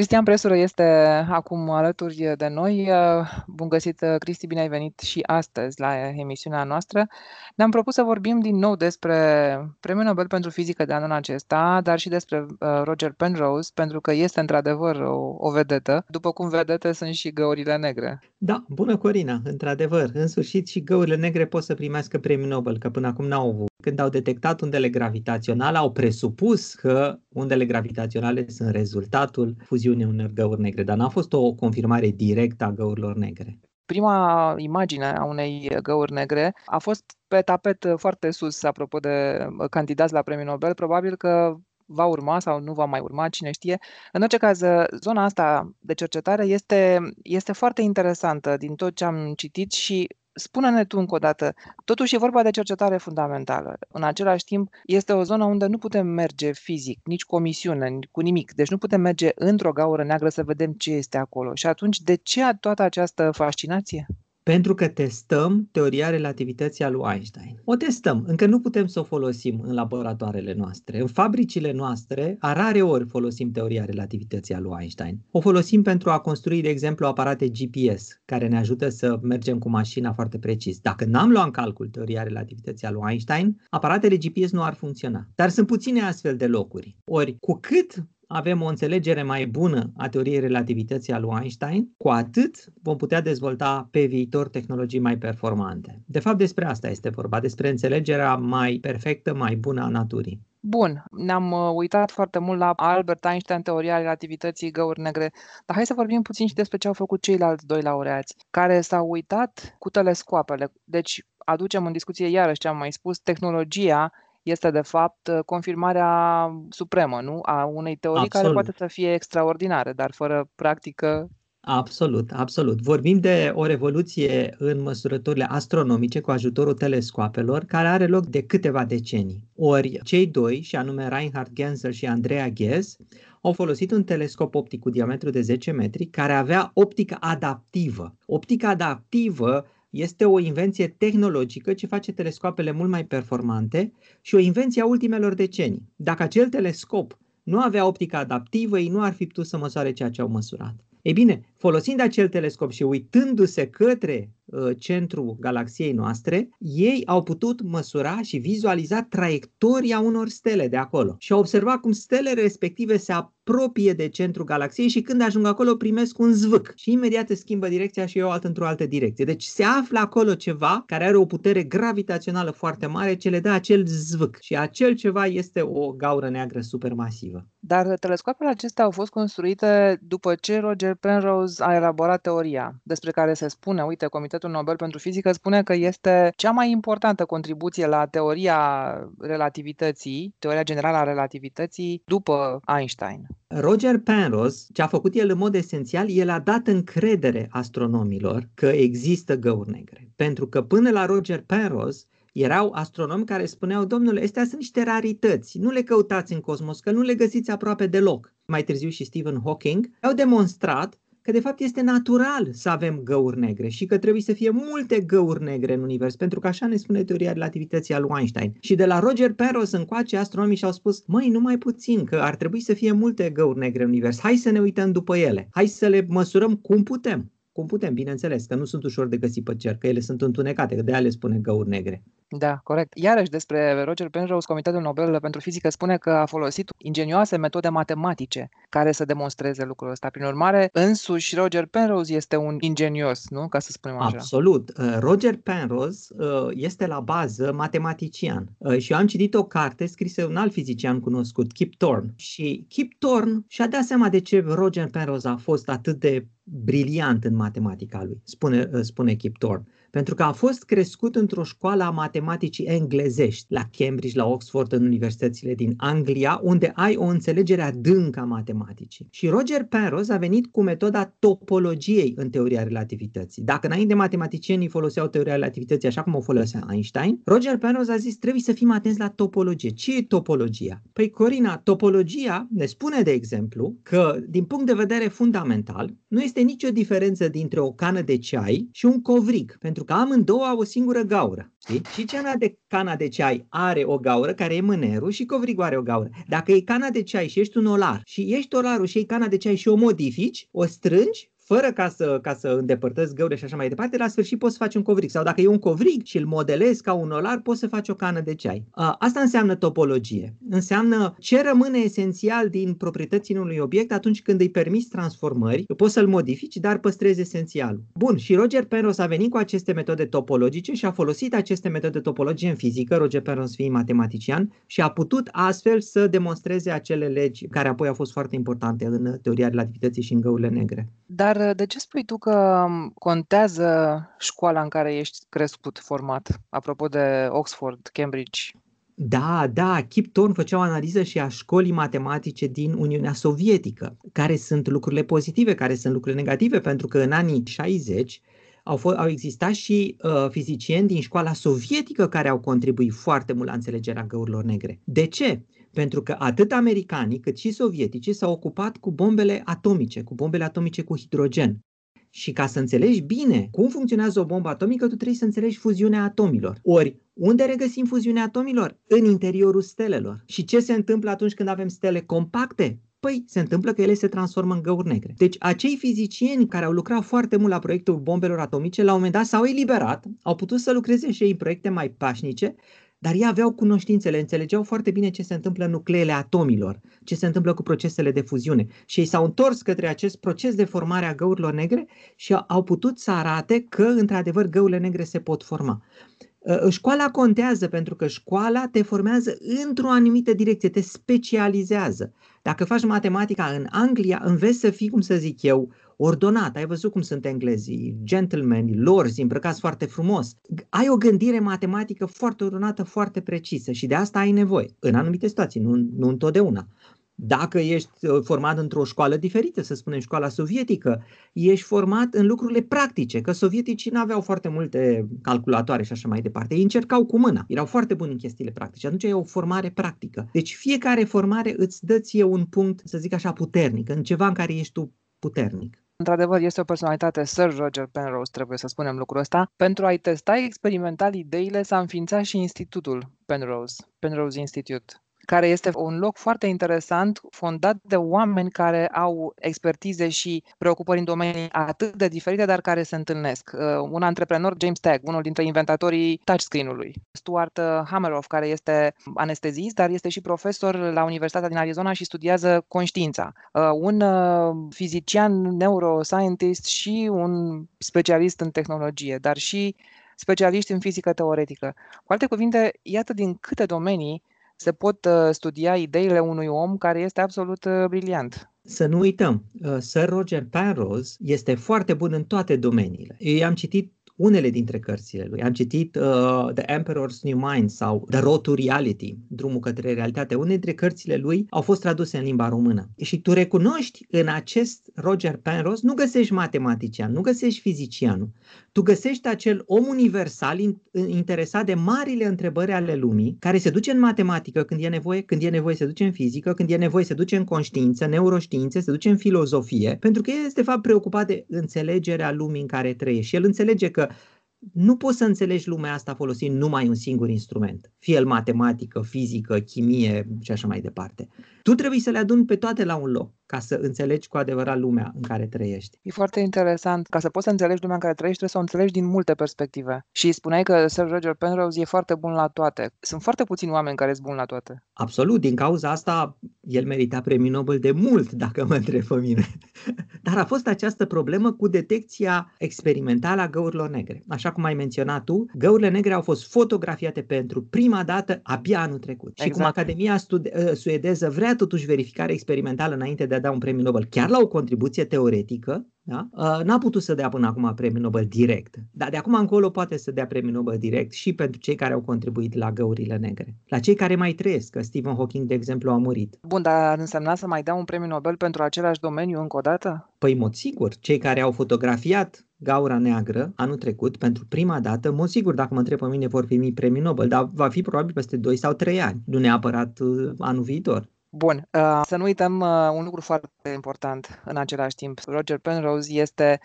Cristian Presură este acum alături de noi. Bun găsit, Cristi, bine ai venit și astăzi la emisiunea noastră. Ne-am propus să vorbim din nou despre Premiul Nobel pentru Fizică de anul acesta, dar și despre uh, Roger Penrose, pentru că este într-adevăr o, o vedetă, după cum vedete sunt și găurile negre. Da, bună Corina, într-adevăr, în sfârșit și găurile negre pot să primească Premiul Nobel, că până acum n-au avut. Când au detectat undele gravitaționale, au presupus că undele gravitaționale sunt rezultatul fuziunii unor găuri negre, dar n-a fost o confirmare directă a găurilor negre. Prima imagine a unei găuri negre a fost pe tapet foarte sus, apropo de candidați la premiul Nobel. Probabil că va urma sau nu va mai urma, cine știe. În orice caz, zona asta de cercetare este, este foarte interesantă din tot ce am citit și Spune-ne tu încă o dată, totuși e vorba de cercetare fundamentală. În același timp, este o zonă unde nu putem merge fizic, nici cu o misiune, cu nimic. Deci nu putem merge într-o gaură neagră să vedem ce este acolo. Și atunci, de ce toată această fascinație? Pentru că testăm teoria relativității a lui Einstein. O testăm, încă nu putem să o folosim în laboratoarele noastre. În fabricile noastre, a rare ori folosim teoria relativității a lui Einstein. O folosim pentru a construi, de exemplu, aparate GPS, care ne ajută să mergem cu mașina foarte precis. Dacă n-am luat în calcul teoria relativității a lui Einstein, aparatele GPS nu ar funcționa. Dar sunt puține astfel de locuri. Ori, cu cât avem o înțelegere mai bună a teoriei relativității a lui Einstein, cu atât vom putea dezvolta pe viitor tehnologii mai performante. De fapt, despre asta este vorba, despre înțelegerea mai perfectă, mai bună a naturii. Bun, ne-am uh, uitat foarte mult la Albert Einstein, teoria relativității găuri negre, dar hai să vorbim puțin și despre ce au făcut ceilalți doi laureați, care s-au uitat cu telescoapele. Deci aducem în discuție iarăși ce am mai spus, tehnologia este de fapt confirmarea supremă, nu? A unei teorii Absolut. care poate să fie extraordinare, dar fără practică Absolut, absolut. Vorbim de o revoluție în măsurătorile astronomice cu ajutorul telescoapelor care are loc de câteva decenii. Ori cei doi, și anume Reinhard Genzel și Andrea Ghez, au folosit un telescop optic cu diametru de 10 metri care avea optică adaptivă. Optica adaptivă este o invenție tehnologică ce face telescoapele mult mai performante și o invenție a ultimelor decenii. Dacă acel telescop nu avea optică adaptivă, ei nu ar fi putut să măsoare ceea ce au măsurat. Ei bine, folosind acel telescop și uitându-se către uh, centrul galaxiei noastre, ei au putut măsura și vizualiza traiectoria unor stele de acolo și au observat cum stelele respective se apropie de centrul galaxiei și când ajung acolo primesc un zvâc și imediat se schimbă direcția și eu altă într-o altă direcție. Deci se află acolo ceva care are o putere gravitațională foarte mare ce le dă acel zvâc și acel ceva este o gaură neagră supermasivă. Dar telescoapele acestea au fost construite după ce Roger Penrose a elaborat teoria despre care se spune, uite, Comitetul Nobel pentru Fizică spune că este cea mai importantă contribuție la teoria relativității, teoria generală a relativității după Einstein. Roger Penrose, ce a făcut el în mod esențial, el a dat încredere astronomilor că există găuri negre. Pentru că până la Roger Penrose, erau astronomi care spuneau, domnule, astea sunt niște rarități, nu le căutați în cosmos, că nu le găsiți aproape deloc. Mai târziu și Stephen Hawking au demonstrat că de fapt este natural să avem găuri negre și că trebuie să fie multe găuri negre în univers, pentru că așa ne spune teoria relativității a lui Einstein. Și de la Roger Penrose încoace astronomii și-au spus, măi, numai puțin, că ar trebui să fie multe găuri negre în univers, hai să ne uităm după ele, hai să le măsurăm cum putem. Cum putem, bineînțeles, că nu sunt ușor de găsit pe cer, că ele sunt întunecate, că de aia le spune găuri negre. Da, corect. Iarăși despre Roger Penrose, Comitetul Nobel pentru Fizică spune că a folosit ingenioase metode matematice care să demonstreze lucrul ăsta. Prin urmare, însuși Roger Penrose este un ingenios, nu? Ca să spunem așa. Absolut. Uh, Roger Penrose uh, este la bază matematician uh, și eu am citit o carte scrisă un alt fizician cunoscut, Kip Thorne. Și Kip Thorne și-a dat seama de ce Roger Penrose a fost atât de briliant în matematica lui, spune, spune Kip Thorne pentru că a fost crescut într-o școală a matematicii englezești, la Cambridge, la Oxford, în universitățile din Anglia, unde ai o înțelegere adâncă a matematicii. Și Roger Penrose a venit cu metoda topologiei în teoria relativității. Dacă înainte matematicienii foloseau teoria relativității așa cum o folosea Einstein, Roger Penrose a zis trebuie să fim atenți la topologie. Ce e topologia? Păi Corina, topologia ne spune, de exemplu, că din punct de vedere fundamental nu este nicio diferență dintre o cană de ceai și un covrig, pentru Pentru că amândouă au o singură gaură. Știi? Și cana de cana de ceai are o gaură care e mânerul și covrigul are o gaură. Dacă e cana de ceai și ești un olar și ești olarul și e cana de ceai și o modifici, o strângi fără ca să, ca să îndepărtezi găure și așa mai departe, la sfârșit poți să faci un covrig. Sau dacă e un covrig și îl modelezi ca un olar, poți să faci o cană de ceai. Asta înseamnă topologie. Înseamnă ce rămâne esențial din proprietățile unui obiect atunci când îi permiți transformări, poți să-l modifici, dar păstrezi esențialul. Bun, și Roger Penrose a venit cu aceste metode topologice și a folosit aceste metode topologice în fizică, Roger Penrose fiind matematician, și a putut astfel să demonstreze acele legi care apoi au fost foarte importante în teoria relativității și în găurile negre. Dar uh, de ce spui tu că um, contează școala în care ești crescut, format? Apropo de Oxford, Cambridge. Da, da, Kip Thorne făcea o analiză și a școlii matematice din Uniunea Sovietică. Care sunt lucrurile pozitive, care sunt lucrurile negative, pentru că în anii 60 au, fost, au existat și uh, fizicieni din școala sovietică care au contribuit foarte mult la înțelegerea găurilor negre. De ce? Pentru că atât americanii cât și sovieticii s-au ocupat cu bombele atomice, cu bombele atomice cu hidrogen. Și ca să înțelegi bine cum funcționează o bombă atomică, tu trebuie să înțelegi fuziunea atomilor. Ori, unde regăsim fuziunea atomilor? În interiorul stelelor. Și ce se întâmplă atunci când avem stele compacte? Păi, se întâmplă că ele se transformă în găuri negre. Deci, acei fizicieni care au lucrat foarte mult la proiectul bombelor atomice, la un moment dat s-au eliberat, au putut să lucreze și ei în proiecte mai pașnice dar ei aveau cunoștințele, înțelegeau foarte bine ce se întâmplă în nucleele atomilor, ce se întâmplă cu procesele de fuziune. Și ei s-au întors către acest proces de formare a găurilor negre și au putut să arate că, într-adevăr, găurile negre se pot forma. Ă, școala contează pentru că școala te formează într-o anumită direcție, te specializează. Dacă faci matematica în Anglia, înveți să fii, cum să zic eu, ordonat. Ai văzut cum sunt englezii, gentlemen, lorzi, îmbrăcați foarte frumos. Ai o gândire matematică foarte ordonată, foarte precisă și de asta ai nevoie. În anumite situații, nu, nu întotdeauna. Dacă ești uh, format într-o școală diferită, să spunem școala sovietică, ești format în lucrurile practice, că sovieticii nu aveau foarte multe calculatoare și așa mai departe. Ei încercau cu mâna, erau foarte buni în chestiile practice. Atunci e o formare practică. Deci fiecare formare îți dă ție un punct, să zic așa, puternic, în ceva în care ești tu puternic. Într-adevăr, este o personalitate, Sir Roger Penrose, trebuie să spunem lucrul ăsta. Pentru a-i testa experimental ideile, s-a înființat și institutul Penrose, Penrose Institute care este un loc foarte interesant, fondat de oameni care au expertize și preocupări în domenii atât de diferite, dar care se întâlnesc. Uh, un antreprenor, James Tagg, unul dintre inventatorii touchscreen-ului. Stuart uh, Hammeroff, care este anestezist, dar este și profesor la Universitatea din Arizona și studiază conștiința. Uh, un fizician, neuroscientist și un specialist în tehnologie, dar și specialiști în fizică teoretică. Cu alte cuvinte, iată din câte domenii se pot uh, studia ideile unui om care este absolut uh, briliant. Să nu uităm, uh, Sir Roger Penrose este foarte bun în toate domeniile. Eu am citit unele dintre cărțile lui. Am citit uh, The Emperor's New Mind sau The Road to Reality, Drumul către realitate. Unele dintre cărțile lui au fost traduse în limba română. Și tu recunoști în acest Roger Penrose, nu găsești matematician, nu găsești fizicianul, tu găsești acel om universal interesat de marile întrebări ale lumii, care se duce în matematică când e nevoie, când e nevoie se duce în fizică, când e nevoie se duce în conștiință, neuroștiințe, se duce în filozofie, pentru că el este de fapt preocupat de înțelegerea lumii în care trăiește. Și el înțelege că nu poți să înțelegi lumea asta folosind numai un singur instrument, fie el matematică, fizică, chimie și așa mai departe. Tu trebuie să le aduni pe toate la un loc ca să înțelegi cu adevărat lumea în care trăiești. E foarte interesant. Ca să poți să înțelegi lumea în care trăiești, trebuie să o înțelegi din multe perspective. Și spuneai că Sir Roger Penrose e foarte bun la toate. Sunt foarte puțini oameni care sunt buni la toate. Absolut. Din cauza asta, el merita premiul Nobel de mult, dacă mă întreb pe mine. Dar a fost această problemă cu detecția experimentală a găurilor negre. Așa cum ai menționat tu, găurile negre au fost fotografiate pentru prima dată abia anul trecut. Exact. Și cum Academia Stud- suedeză vrea totuși verificare experimentală înainte de a da un premiu Nobel, chiar la o contribuție teoretică, da? Uh, n-a putut să dea până acum premiul Nobel direct. Dar de acum încolo poate să dea premiul Nobel direct și pentru cei care au contribuit la găurile negre. La cei care mai trăiesc, că Stephen Hawking, de exemplu, a murit. Bun, dar ar însemna să mai dea un premiu Nobel pentru același domeniu încă o dată? Păi, mod sigur, cei care au fotografiat gaura neagră anul trecut, pentru prima dată, mod sigur, dacă mă întreb pe mine, vor primi premiul Nobel, dar va fi probabil peste 2 sau 3 ani, nu neapărat uh, anul viitor. Bun, uh, să nu uităm uh, un lucru foarte important în același timp. Roger Penrose este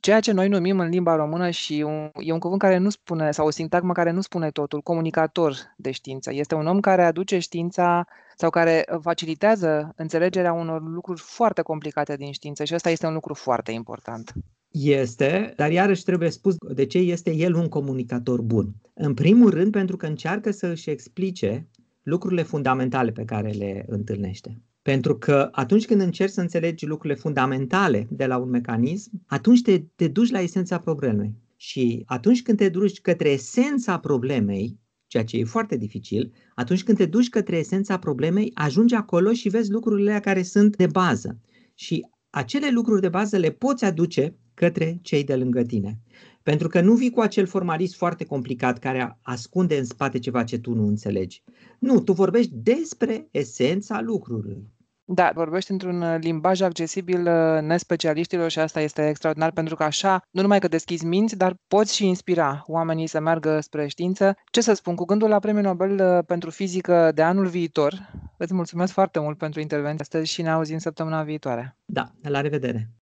ceea ce noi numim în limba română și un, e un cuvânt care nu spune, sau o sintagmă care nu spune totul, comunicator de știință. Este un om care aduce știința sau care facilitează înțelegerea unor lucruri foarte complicate din știință și ăsta este un lucru foarte important. Este, dar iarăși trebuie spus de ce este el un comunicator bun. În primul rând pentru că încearcă să își explice lucrurile fundamentale pe care le întâlnește. Pentru că atunci când încerci să înțelegi lucrurile fundamentale de la un mecanism, atunci te, te duci la esența problemei. Și atunci când te duci către esența problemei, ceea ce e foarte dificil, atunci când te duci către esența problemei, ajungi acolo și vezi lucrurile care sunt de bază. Și acele lucruri de bază le poți aduce către cei de lângă tine. Pentru că nu vii cu acel formalism foarte complicat care ascunde în spate ceva ce tu nu înțelegi. Nu, tu vorbești despre esența lucrurilor. Da, vorbești într-un uh, limbaj accesibil uh, nespecialiștilor și asta este extraordinar pentru că așa nu numai că deschizi minți, dar poți și inspira oamenii să meargă spre știință. Ce să spun, cu gândul la Premiul Nobel uh, pentru fizică de anul viitor, îți mulțumesc foarte mult pentru intervenție astăzi și ne auzim săptămâna viitoare. Da, la revedere!